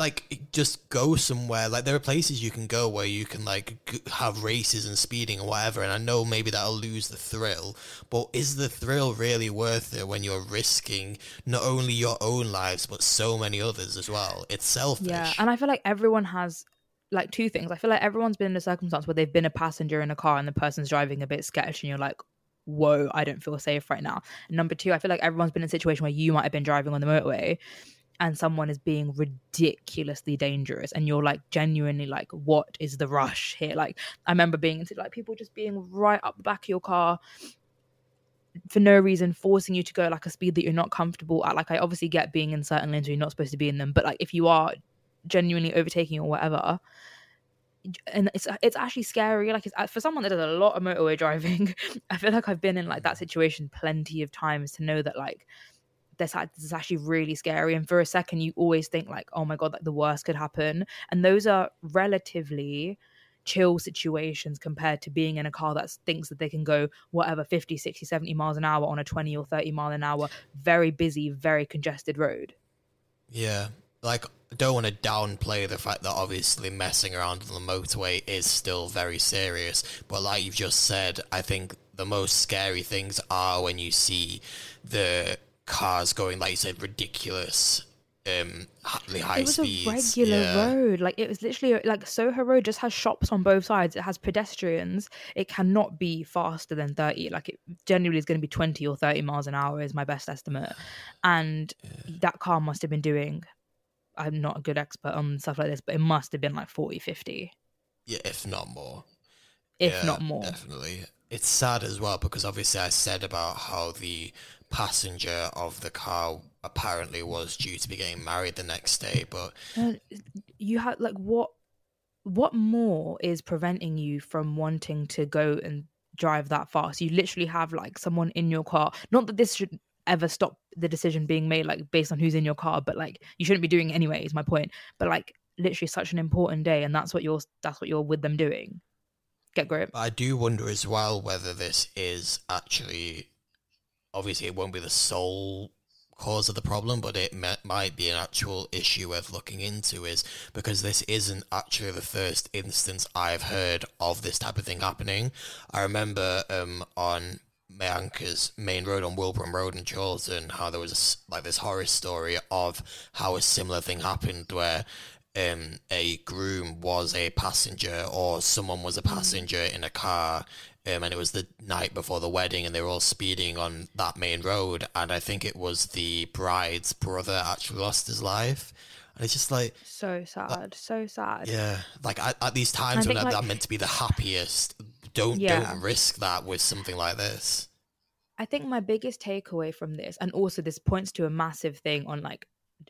like just go somewhere. Like there are places you can go where you can like g- have races and speeding or whatever. And I know maybe that'll lose the thrill, but is the thrill really worth it when you're risking not only your own lives but so many others as well? It's selfish. Yeah, and I feel like everyone has like two things. I feel like everyone's been in a circumstance where they've been a passenger in a car and the person's driving a bit sketch, and you're like, "Whoa, I don't feel safe right now." Number two, I feel like everyone's been in a situation where you might have been driving on the motorway. And someone is being ridiculously dangerous, and you're like genuinely like, "What is the rush here?" Like, I remember being into like people just being right up the back of your car, for no reason forcing you to go like a speed that you're not comfortable at like i obviously get being in certain lanes where you're not supposed to be in them but like if you are genuinely overtaking or whatever and it's it's actually scary like it's for someone that does a lot of motorway driving i feel like i've been in like that situation plenty of times to know that like this, this is actually really scary and for a second you always think like oh my god like the worst could happen. And those are relatively chill situations compared to being in a car that thinks that they can go whatever 50 60 70 miles an hour on a 20 or 30 mile an hour very busy very congested road. Yeah, like I don't want to downplay the fact that obviously messing around on the motorway is still very serious, but like you've just said, I think the most scary things are when you see the cars going, like you said, ridiculous, um, hi- high it was speeds. a regular yeah. road like it was literally like soho road just has shops on both sides it has pedestrians it cannot be faster than 30 like it generally is going to be 20 or 30 miles an hour is my best estimate and that car must have been doing i'm not a good expert on stuff like this but it must have been like 40 50 Yeah, if not more. if Yeah, not more Definitely. It's sad as well because obviously I said about how the passenger of the car apparently was due to be getting married the next day, but And you had like what what more is preventing you from wanting to go and drive that fast? You literally have like someone in your car. Not that this should ever stop the decision being made like based on who's in your car but like you shouldn't be doing it anyway is my point. But like literally such an important day and that's what you're that's what you're with them doing. Get grip. I do wonder as well whether this is actually obviously it won't be the sole cause of the problem, but it m- might be an actual issue worth looking into. Is because this isn't actually the first instance I've heard of this type of thing happening. I remember um, on Mayanka's main road on Wilbraham Road in Chorlton, how there was a like this horror story of how a similar thing happened where um, a groom was a passenger or someone was a passenger in a car um, and it was the night before the wedding and they were all speeding on that main road. And I think it was the bride's brother actually lost his life. And it's just like so sad so sad. yeah like at, at these times when think, I'm meant to be the happiest don't Yeah. don't risk that with something like this. I think my biggest takeaway from this, and also this points to a massive thing on like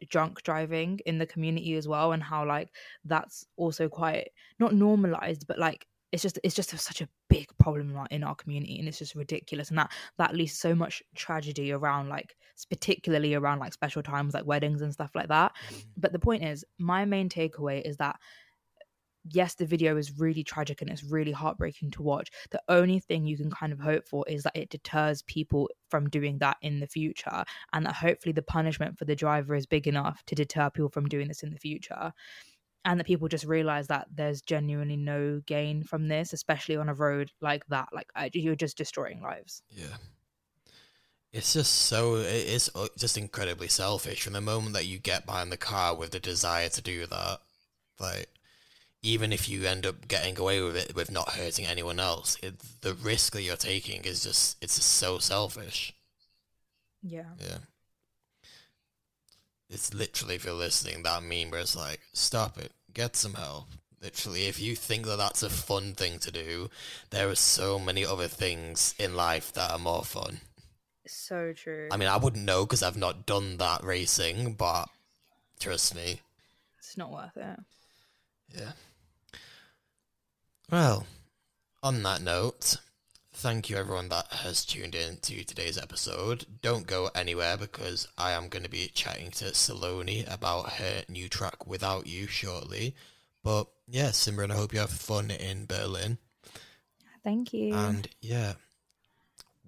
drunk driving in the community as well, and how like that's also quite not normalized, but like it's just it's just such a big problem in our, in our community, and it's just ridiculous, and that that leads so much tragedy around like particularly around like special times like weddings and stuff like that. Mm-hmm. But the point is, my main takeaway is that yes, the video is really tragic and it's really heartbreaking to watch. The only thing you can kind of hope for is that it deters people from doing that in the future, and that hopefully the punishment for the driver is big enough to deter people from doing this in the future. And that people just realize that there's genuinely no gain from this, especially on a road like that. Like I- you're just destroying lives. Yeah. It's just so it is uh, just incredibly selfish from the moment that you get behind the car with the desire to do that. Like even if you end up getting away with it with not hurting anyone else, it, the risk that you're taking is just it's just so selfish. Yeah. Yeah. It's literally if you're listening that meme where it's like, stop it, get some help. Literally, if you think that that's a fun thing to do, there are so many other things in life that are more fun. So true. I mean, I wouldn't know because I've not done that racing, but trust me, it's not worth it. Yeah. Well, on that note, thank you everyone that has tuned in to today's episode. Don't go anywhere because I am going to be chatting to Saloni about her new track Without You shortly. But yeah, Simran, I hope you have fun in Berlin. Thank you. And yeah,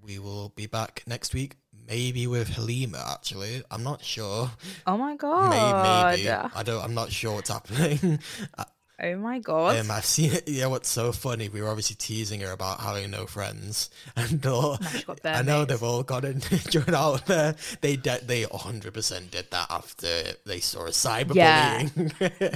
we will be back next week. Maybe with Halima, actually. I'm not sure. Oh my god. Maybe. I don't. I'm not sure what's happening. Oh my god! Um, I've seen it. Yeah, what's so funny? We were obviously teasing her about having no friends, and all, I know they've all got joined out there. They de- they 100 percent did that after they saw a cyberbullying.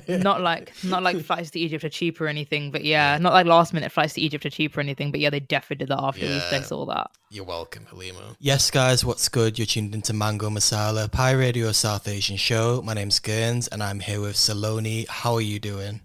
Yeah, not like not like flights to Egypt are cheap or anything, but yeah, not like last minute flights to Egypt are cheap or anything, but yeah, they definitely did that after yeah. they saw that. You're welcome, Halima. Yes, guys, what's good? You're tuned into Mango Masala, Pi Radio South Asian Show. My name's Gurns, and I'm here with Saloni. How are you doing?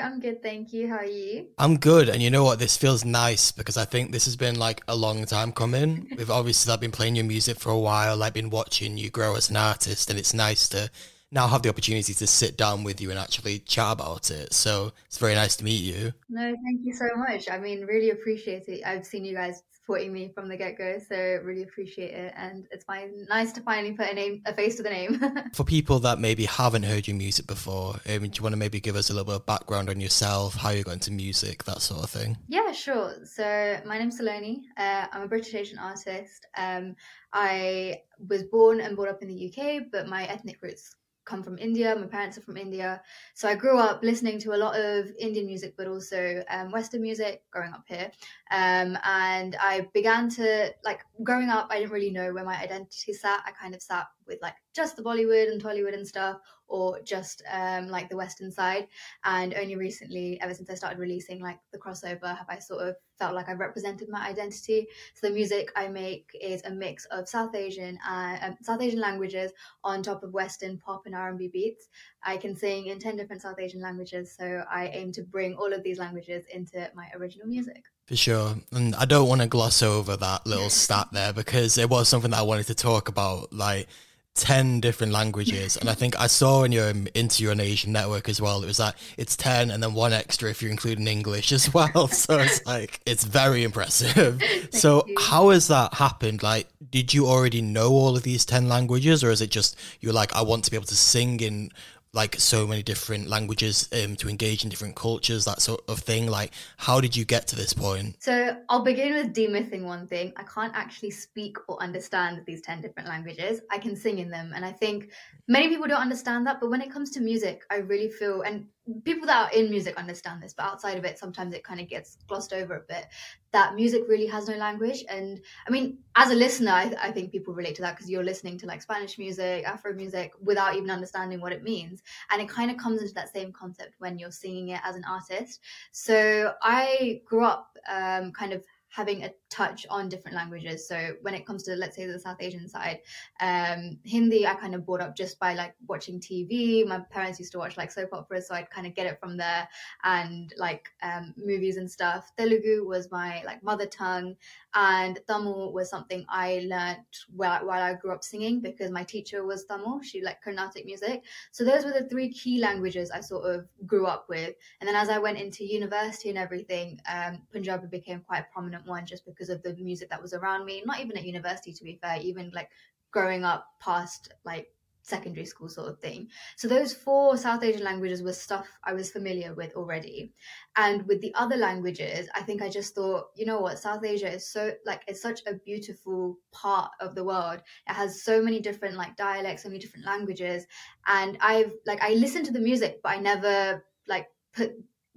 I'm good, thank you. How are you? I'm good, and you know what? This feels nice because I think this has been like a long time coming. We've obviously like, been playing your music for a while. I've been watching you grow as an artist, and it's nice to now have the opportunity to sit down with you and actually chat about it. So it's very nice to meet you. No, thank you so much. I mean, really appreciate it. I've seen you guys supporting me from the get go. So really appreciate it, and it's fine, nice to finally put a name, a face to the name. For people that maybe haven't heard your music before, um, do you want to maybe give us a little bit of background on yourself, how you got into music, that sort of thing? Yeah, sure. So my name's Saloni. Uh, I'm a British Asian artist. Um, I was born and brought up in the UK, but my ethnic roots come from India. My parents are from India. So I grew up listening to a lot of Indian music, but also um, Western music growing up here. Um, and I began to, like, growing up, I didn't really know where my identity sat. I kind of sat with, like, just the Bollywood and Tollywood and stuff, or just um, like the Western side. And only recently, ever since I started releasing like the crossover, have I sort of felt like I've represented my identity. So the music I make is a mix of South Asian uh, um, South Asian languages on top of Western pop and R&B beats. I can sing in ten different South Asian languages, so I aim to bring all of these languages into my original music. For sure. And I don't want to gloss over that little stat there because it was something that I wanted to talk about. Like, 10 different languages and i think i saw in your um, into your Asian Network as well it was like it's 10 and then one extra if you're including english as well. So it's like it's very impressive. So you. how has that happened? Like did you already know all of these 10 languages or is it just you're like i want to be able to sing in like so many different languages um, to engage in different cultures, that sort of thing. Like, how did you get to this point? So, I'll begin with demything one thing. I can't actually speak or understand these 10 different languages. I can sing in them. And I think many people don't understand that. But when it comes to music, I really feel, and people that are in music understand this, but outside of it, sometimes it kind of gets glossed over a bit. That music really has no language, and I mean, as a listener, I, I think people relate to that because you're listening to like Spanish music, Afro music, without even understanding what it means, and it kind of comes into that same concept when you're singing it as an artist. So I grew up um, kind of having a touch on different languages. So when it comes to let's say the South Asian side, um, Hindi I kind of brought up just by like watching TV. My parents used to watch like soap operas, so I'd kind of get it from there and like um, movies and stuff. Telugu was my like mother tongue, and Tamil was something I learned while, while I grew up singing because my teacher was Tamil. She liked Carnatic music. So those were the three key languages I sort of grew up with. And then as I went into university and everything, um, Punjabi became quite a prominent one just because because of the music that was around me. Not even at university, to be fair, even like growing up past like secondary school sort of thing. So those four South Asian languages were stuff I was familiar with already. And with the other languages, I think I just thought, you know what, South Asia is so like it's such a beautiful part of the world. It has so many different like dialects, so many different languages. And I've like I listened to the music, but I never like put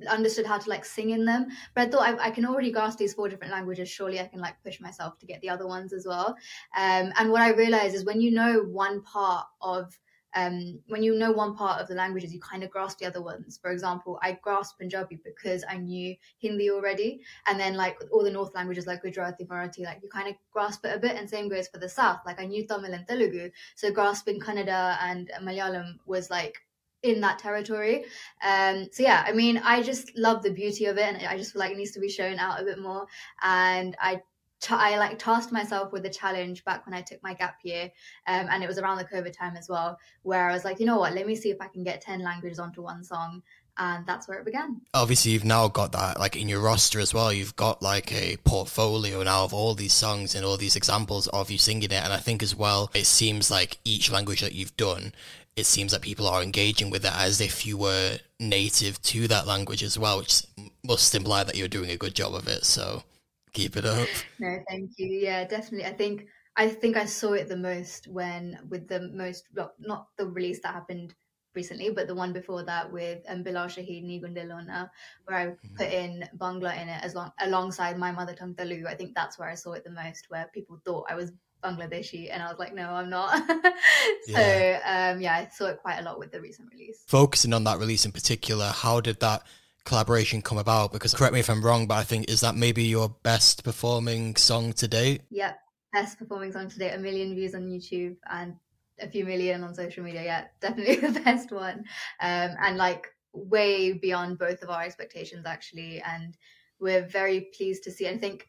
understood how to like sing in them but i thought I, I, can already grasp these four different languages surely i can like push myself to get the other ones as well um, and what i realized is when you know one part of um, when you know one part of the languages, you kind of grasp the other ones. For example, I grasped Punjabi because I knew Hindi already, and then like all the North languages like Gujarati, Marathi, like you kind of grasp it a bit. And same goes for the South. Like I knew Tamil and Telugu, so grasping Kannada and Malayalam was like in that territory. Um, so yeah, I mean, I just love the beauty of it, and I just feel like it needs to be shown out a bit more. And I I like tasked myself with a challenge back when I took my gap year, um, and it was around the COVID time as well, where I was like, you know what, let me see if I can get ten languages onto one song, and that's where it began. Obviously, you've now got that like in your roster as well. You've got like a portfolio now of all these songs and all these examples of you singing it, and I think as well, it seems like each language that you've done. It seems that people are engaging with it as if you were native to that language as well, which must imply that you're doing a good job of it. So Keep it up. No, thank you. Yeah, definitely. I think I think I saw it the most when with the most not the release that happened recently, but the one before that with um, Bilal Shahid Nee Gundellounna, where I mm-hmm. put in Bangla in it as long alongside my mother tongue Telugu. I think that's where I saw it the most, where people thought I was Bangladeshi, and I was like, no, I'm not. so yeah. Um, yeah, I saw it quite a lot with the recent release. Focusing on that release in particular, how did that collaboration come about? Because correct me if I'm wrong, but I think is that maybe your best performing song to date? Yep, best performing song to date. A million views on YouTube and a few million on social media. Yeah, definitely the best one. Um, and like way beyond both of our expectations actually. And we're very pleased to see. I think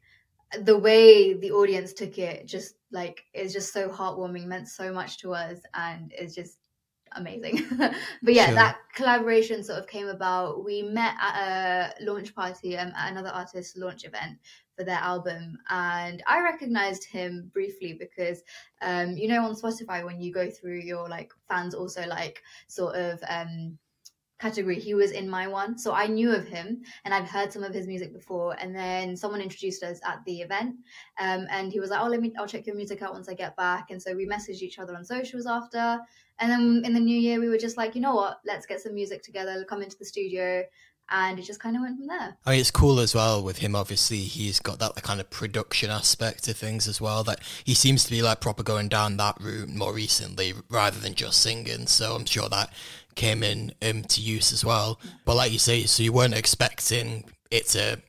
the way the audience took it just like is just so heartwarming meant so much to us and it's just amazing. but yeah, sure. that collaboration sort of came about. We met at a launch party um, at another artist's launch event for their album, and I recognized him briefly because, um, you know, on Spotify when you go through your like fans also like sort of um category he was in my one so i knew of him and i've heard some of his music before and then someone introduced us at the event um, and he was like oh let me i'll check your music out once i get back and so we messaged each other on socials after and then in the new year we were just like you know what let's get some music together come into the studio and it just kind of went from there. I mean, it's cool as well with him. Obviously, he's got that kind of production aspect to things as well. That he seems to be like proper going down that route more recently, rather than just singing. So I'm sure that came in um, to use as well. But like you say, so you weren't expecting it to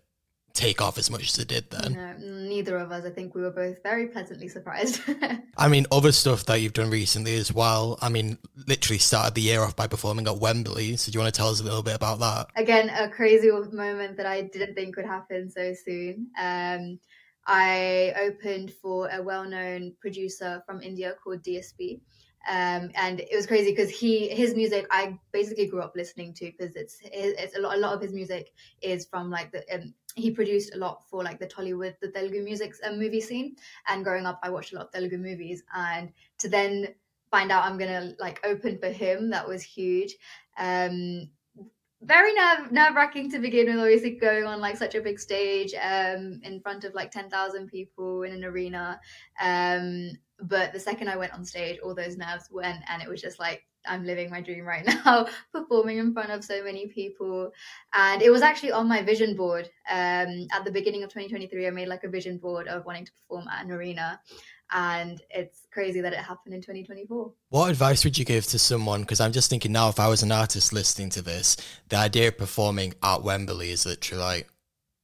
take off as much as it did then. No, neither of us. I think we were both very pleasantly surprised. I mean, other stuff that you've done recently as well. I mean, literally started the year off by performing at Wembley. So do you want to tell us a little bit about that? Again, a crazy moment that I didn't think would happen so soon. Um, I opened for a well-known producer from India called DSP um, and it was crazy because he his music I basically grew up listening to because it's it's a lot a lot of his music is from like the um, he produced a lot for like the Tollywood the Telugu music um, movie scene and growing up I watched a lot of Telugu movies and to then find out I'm gonna like open for him that was huge um very nerve nerve wracking to begin with. Obviously, going on like such a big stage um, in front of like ten thousand people in an arena. Um, but the second I went on stage, all those nerves went, and it was just like I'm living my dream right now, performing in front of so many people. And it was actually on my vision board um, at the beginning of 2023. I made like a vision board of wanting to perform at an arena and it's crazy that it happened in 2024 what advice would you give to someone because i'm just thinking now if i was an artist listening to this the idea of performing at wembley is literally like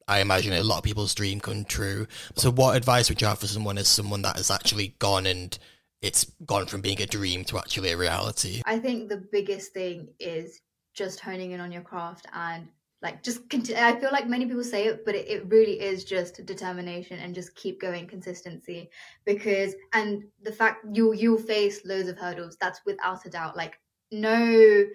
i imagine a lot of people's dream come true. So what advice would you have for someone as someone that has actually gone and it's gone from being a dream to actually a reality? I think the biggest thing is just honing in on your craft and like just continue i feel like many people say it but it, it really is just determination and just keep going consistency because and the fact you you'll face loads of hurdles that's without a doubt. Like no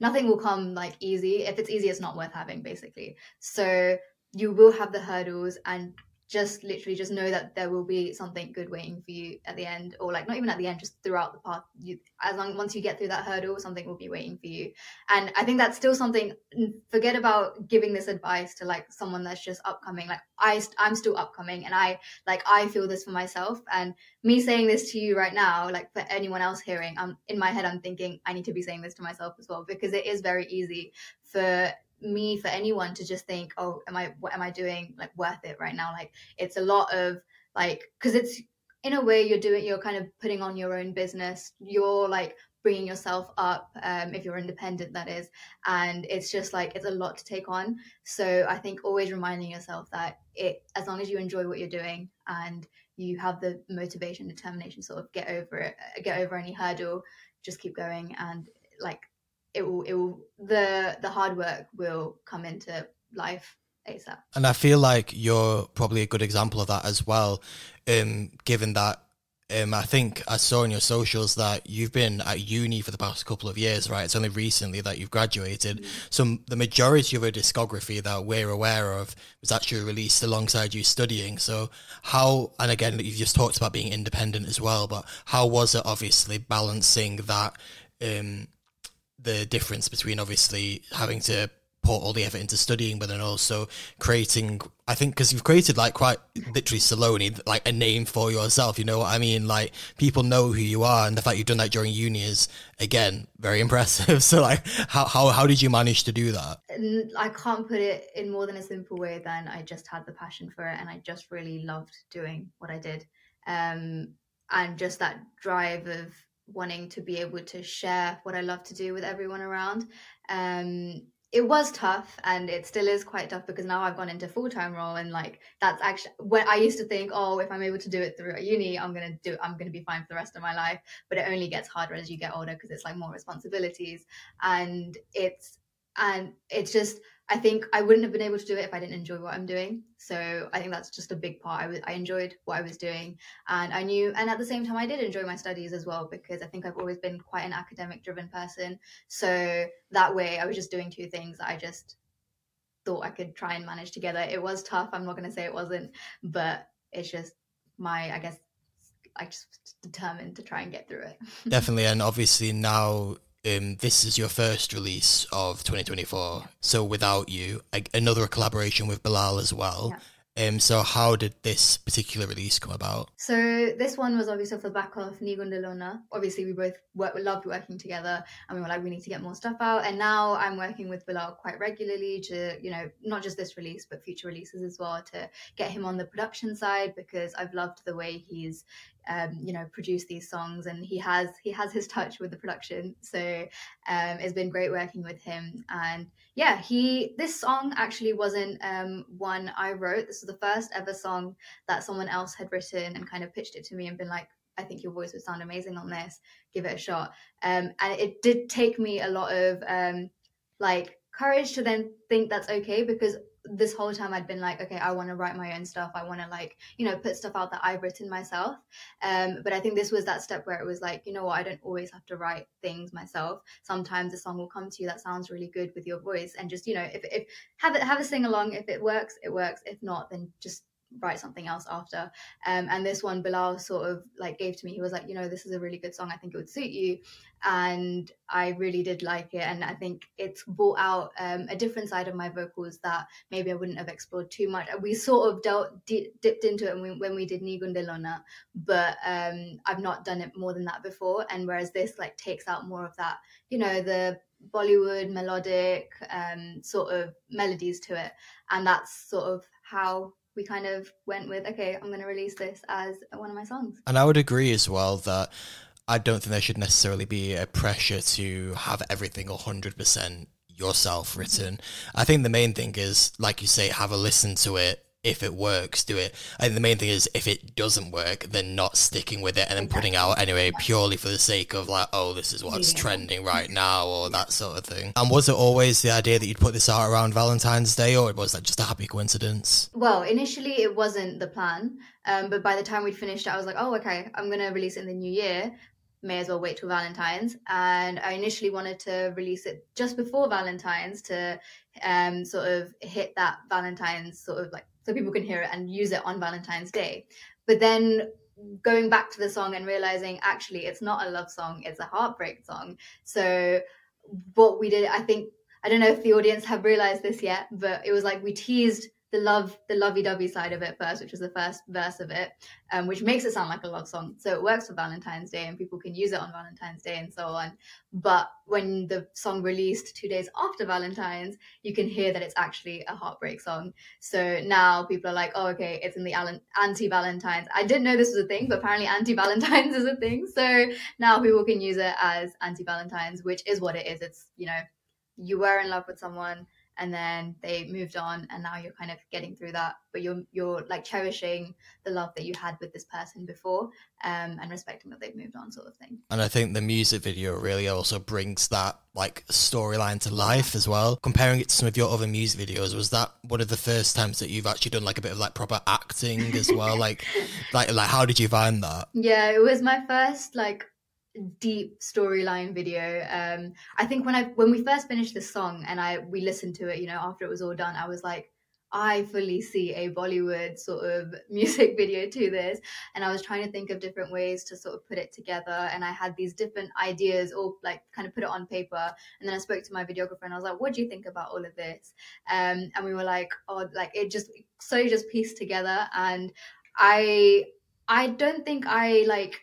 nothing will come like easy. If it's easy it's not worth having basically. So you will have the hurdles and just literally just know that there will be something good waiting for you at the end or like not even at the end just throughout the path. You as long once you get through that hurdle something will be waiting for you. And i think that's still something forget about giving this advice to like someone that's just upcoming. Like i i'm still upcoming and i like i feel this for myself. And me saying this to you right now like for anyone else hearing i'm in my head i'm thinking i need to be saying this to myself as well because it is very easy for me for anyone to just think oh am i what am i doing like worth it right now? Like it's a lot of like because it's in a way you're doing you're kind of putting on your own business. You're like bringing yourself up um, if you're independent that is. And it's just like it's a lot to take on. So i think always reminding yourself that it as long as you enjoy what you're doing and you have the motivation determination sort of get over it get over any hurdle just keep going and like it will it will the the hard work will come into life asap and i feel like you're probably a good example of that as well um given that um, I think I saw in your socials that you've been at uni for the past couple of years, right? It's only recently that you've graduated. Mm-hmm. So the majority of your discography that we're aware of was actually released alongside you studying. So how, and again, you've just talked about being independent as well, but how was it obviously balancing that, um, the difference between obviously having to put all the effort into studying, but then also creating. I think because you've created like quite literally Saloni, like a name for yourself. You know what I mean? Like people know who you are, and the fact you've done that during uni is again very impressive. So like, how how how did you manage to do that? I can't put it in more than a simple way than I just had the passion for it, and I just really loved doing what I did, um, and just that drive of wanting to be able to share what I love to do with everyone around. Um, it was tough and it still is quite tough because now I've gone into full time role and like that's actually when I used to think, oh, if I'm able to do it through a uni, I'm gonna do I'm gonna be fine for the rest of my life. But it only gets harder as you get older because it's like more responsibilities and it's and it's just I think I wouldn't have been able to do it if I didn't enjoy what I'm doing. So I think that's just a big part. I, enjoyed what I was doing, and I knew, and at the same time, I did enjoy my studies as well because I think I've always been quite an academic driven person. So that way, I was just doing two things that I just thought I could try and manage together. It was tough. I'm not going to say it wasn't, but it's just my, I guess, I just determined to try and get through it. Definitely, and obviously now um, this is your first release of 2024. So without you, a- another collaboration with Bilal as well. Yeah. Um, so how did this particular release come about? So this one was obviously off the back of Nee Gunde Obviously, we both work, loved working together, and we were like, we need to get more stuff out. And now I'm working with Bilal quite regularly to, you know, not just this release but future releases as well to get him on the production side because I've loved the way he's um, you know produce these songs and he has he has his touch with the production so um, it's been great working with him and yeah he this song actually wasn't um, one i wrote this was the first ever song that someone else had written and kind of pitched it to me and been like I think your voice would sound amazing on this. Give it a shot. Um, and it did take me a lot of um, like courage to then think that's okay because this whole time I'd been like, okay, I want to write my own stuff. I want to like, you know, put stuff out that I've written myself. Um, but I think this was that step where it was like, you know what, I don't always have to write things myself. Sometimes a song will come to you that sounds really good with your voice, and just you know, if if have it have a sing along. If it works, it works. If not, then just write something else after. Um, and this one Bilal sort of like gave to me. He was like, you know, this is a really good song. I think it would suit you. And I really did like it. And I think it's brought out um, a different side of my vocals that maybe I wouldn't have explored too much. We sort of dealt, di- dipped into it when we, when we did Nee Gunde but um, I've not done it more than that before. And whereas this like takes out more of that, you know, the Bollywood melodic um, sort of melodies to it. And that's sort of how we kind of went with okay i'm going to release this as one of my songs. And i would agree as well that i don't think there should necessarily be a pressure to have everything 100% yourself written. I think the main thing is like you say have a listen to it if it works, do it. I think the main thing is if it doesn't work, then not sticking with it and then putting out anyway purely for the sake of like, oh, this is what's yeah. trending right now or that sort of thing. And was it always the idea that you'd put this out around Valentine's Day or was that just a happy coincidence? Well, initially it wasn't the plan. Um, but by the time we'd finished it, I was like, oh, okay, I'm going to release it in the new year may as well wait till Valentine's. And I initially wanted to release it just before Valentine's to um, sort of hit that Valentine's sort of like so people can hear it and use it on Valentine's Day. But then going back to the song and realizing actually it's not a love song, it's a heartbreak song. So what we did, I think, I don't know if the audience have realized this yet, but it was like we teased the love, the lovey-dovey side of it first, which was the first verse of it, um, which makes it sound like a love song. So it works for Valentine's Day, and people can use it on Valentine's Day and so on. But when the song released two days after Valentine's, you can hear that it's actually a heartbreak song. So now people are like, "Oh, okay, it's in the anti-Valentine's." I didn't know this was a thing, but apparently anti-Valentine's is a thing. So now people can use it as anti-Valentine's, which is what it is. It's you know, you were in love with someone and then they moved on and now you're kind of getting through that but you're you're like cherishing the love that you had with this person before um, and respecting that they've moved on sort of thing. And i think the music video really also brings that like storyline to life as well. Comparing it to some of your other music videos was that one of the first times that you've actually done like a bit of like proper acting as well? Like like like how did you find that? Yeah it was my first like deep storyline video. Um, I think when I when we first finished the song and I we listened to it, you know, after it was all done, I was like, I fully see a Bollywood sort of music video to this. And I was trying to think of different ways to sort of put it together. And I had these different ideas or like kind of put it on paper. And then I spoke to my videographer and I was like, what do you think about all of this? Um, and we were like, oh, like it just so just pieced together. And I I don't think I like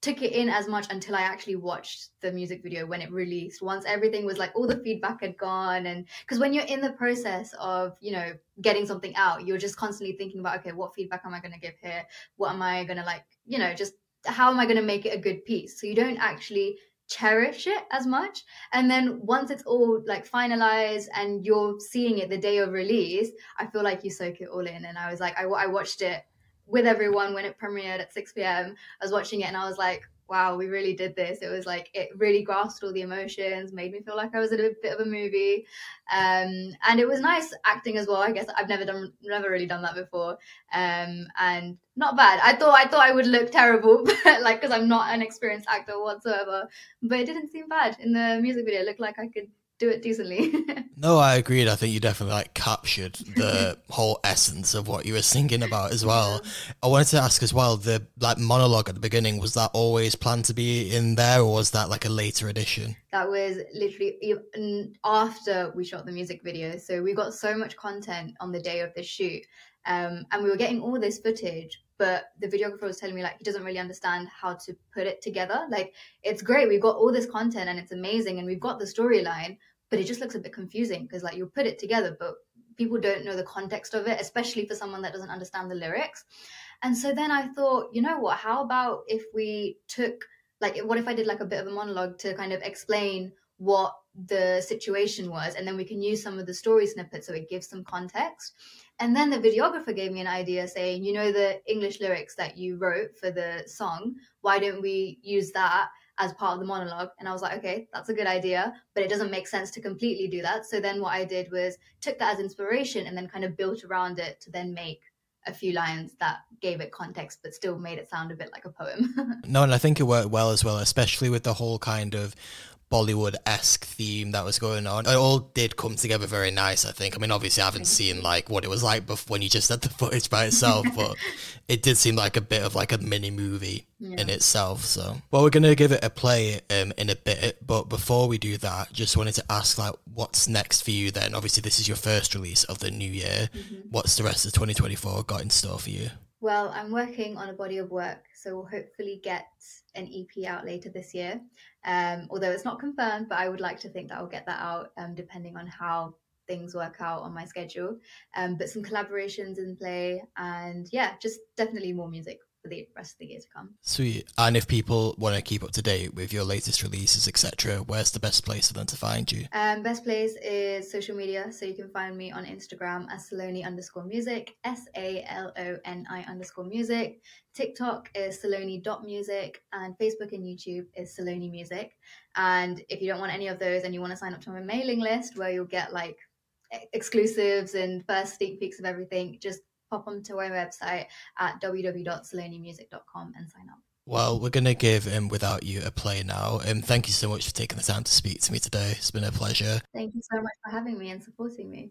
took it in as much until I actually watched the music video when it released. Once everything was like all the feedback had gone, and because when you're in the process of you know getting something out, you're just constantly thinking about okay, what feedback am I going to give here? What am I going to like? You know, just how am I going to make it a good piece? So you don't actually cherish it as much and then once it's all like finalized and you're seeing it the day of release i feel like you soak it all in and i was like i, I watched it with everyone when it premiered at 6 p.m. I was watching it and I was like, wow, we really did this. It was like it really grasped all the emotions, made me feel like I was in a bit of a movie, um, and it was nice acting as well. I guess I've never done, never really done that before, um, and not bad. I thought I thought I would look terrible, but like because I'm not an experienced actor whatsoever, but it didn't seem bad in the music video. It looked like I could do it decently. no, I agreed. I think you definitely like captured the whole essence of what you were singing about as well. Yeah. I wanted to ask as well, the like monologue at the beginning, was that always planned to be in there or was that like a later addition? That was literally after we shot the music video. So we got so much content on the day of the shoot. Um, and we were getting all this footage, but the videographer was telling me like he doesn't really understand how to put it together. Like it's great, we've got all this content and it's amazing, and we've got the storyline, but it just looks a bit confusing because like you put it together, but people don't know the context of it, especially for someone that doesn't understand the lyrics. And so then I thought, you know what? How about if we took like what if I did like a bit of a monologue to kind of explain what the situation was, and then we can use some of the story snippets so it gives some context. And then the videographer gave me an idea saying, you know, the English lyrics that you wrote for the song, why don't we use that as part of the monologue? And I was like, okay, that's a good idea, but it doesn't make sense to completely do that. So then what I did was took that as inspiration and then kind of built around it to then make a few lines that gave it context but still made it sound a bit like a poem. no, and I think it worked well as well, especially with the whole kind of Bollywood esque theme that was going on. It all did come together very nice, I think. I mean, obviously, I haven't seen like what it was like before when you just had the footage by itself, but it did seem like a bit of like a mini movie yeah. in itself. So, well, we're gonna give it a play um, in a bit, but before we do that, just wanted to ask like, what's next for you? Then, obviously, this is your first release of the new year. Mm-hmm. What's the rest of 2024 got in store for you? Well, I'm working on a body of work, so we'll hopefully get an EP out later this year. Um, although it's not confirmed, but I would like to think that I'll get that out um, depending on how things work out on my schedule. Um, but some collaborations in play, and yeah, just definitely more music for the rest of the year to come. Sweet. And if people want to keep up to date with your latest releases, etc., where's the best place for them to find you? Um, best place is social media. So you can find me on Instagram as Saloni underscore music, S A L O N I underscore music. TikTok is Saloni.music, and Facebook and YouTube is Saloni Music. And if you don't want any of those and you want to sign up to my mailing list where you'll get like exclusives and first sneak peeks of everything, just pop onto our website at www.salonimusic.com and sign up. Well, we're going to give um, Without You a play now. And um, thank you so much for taking the time to speak to me today. It's been a pleasure. Thank you so much for having me and supporting me.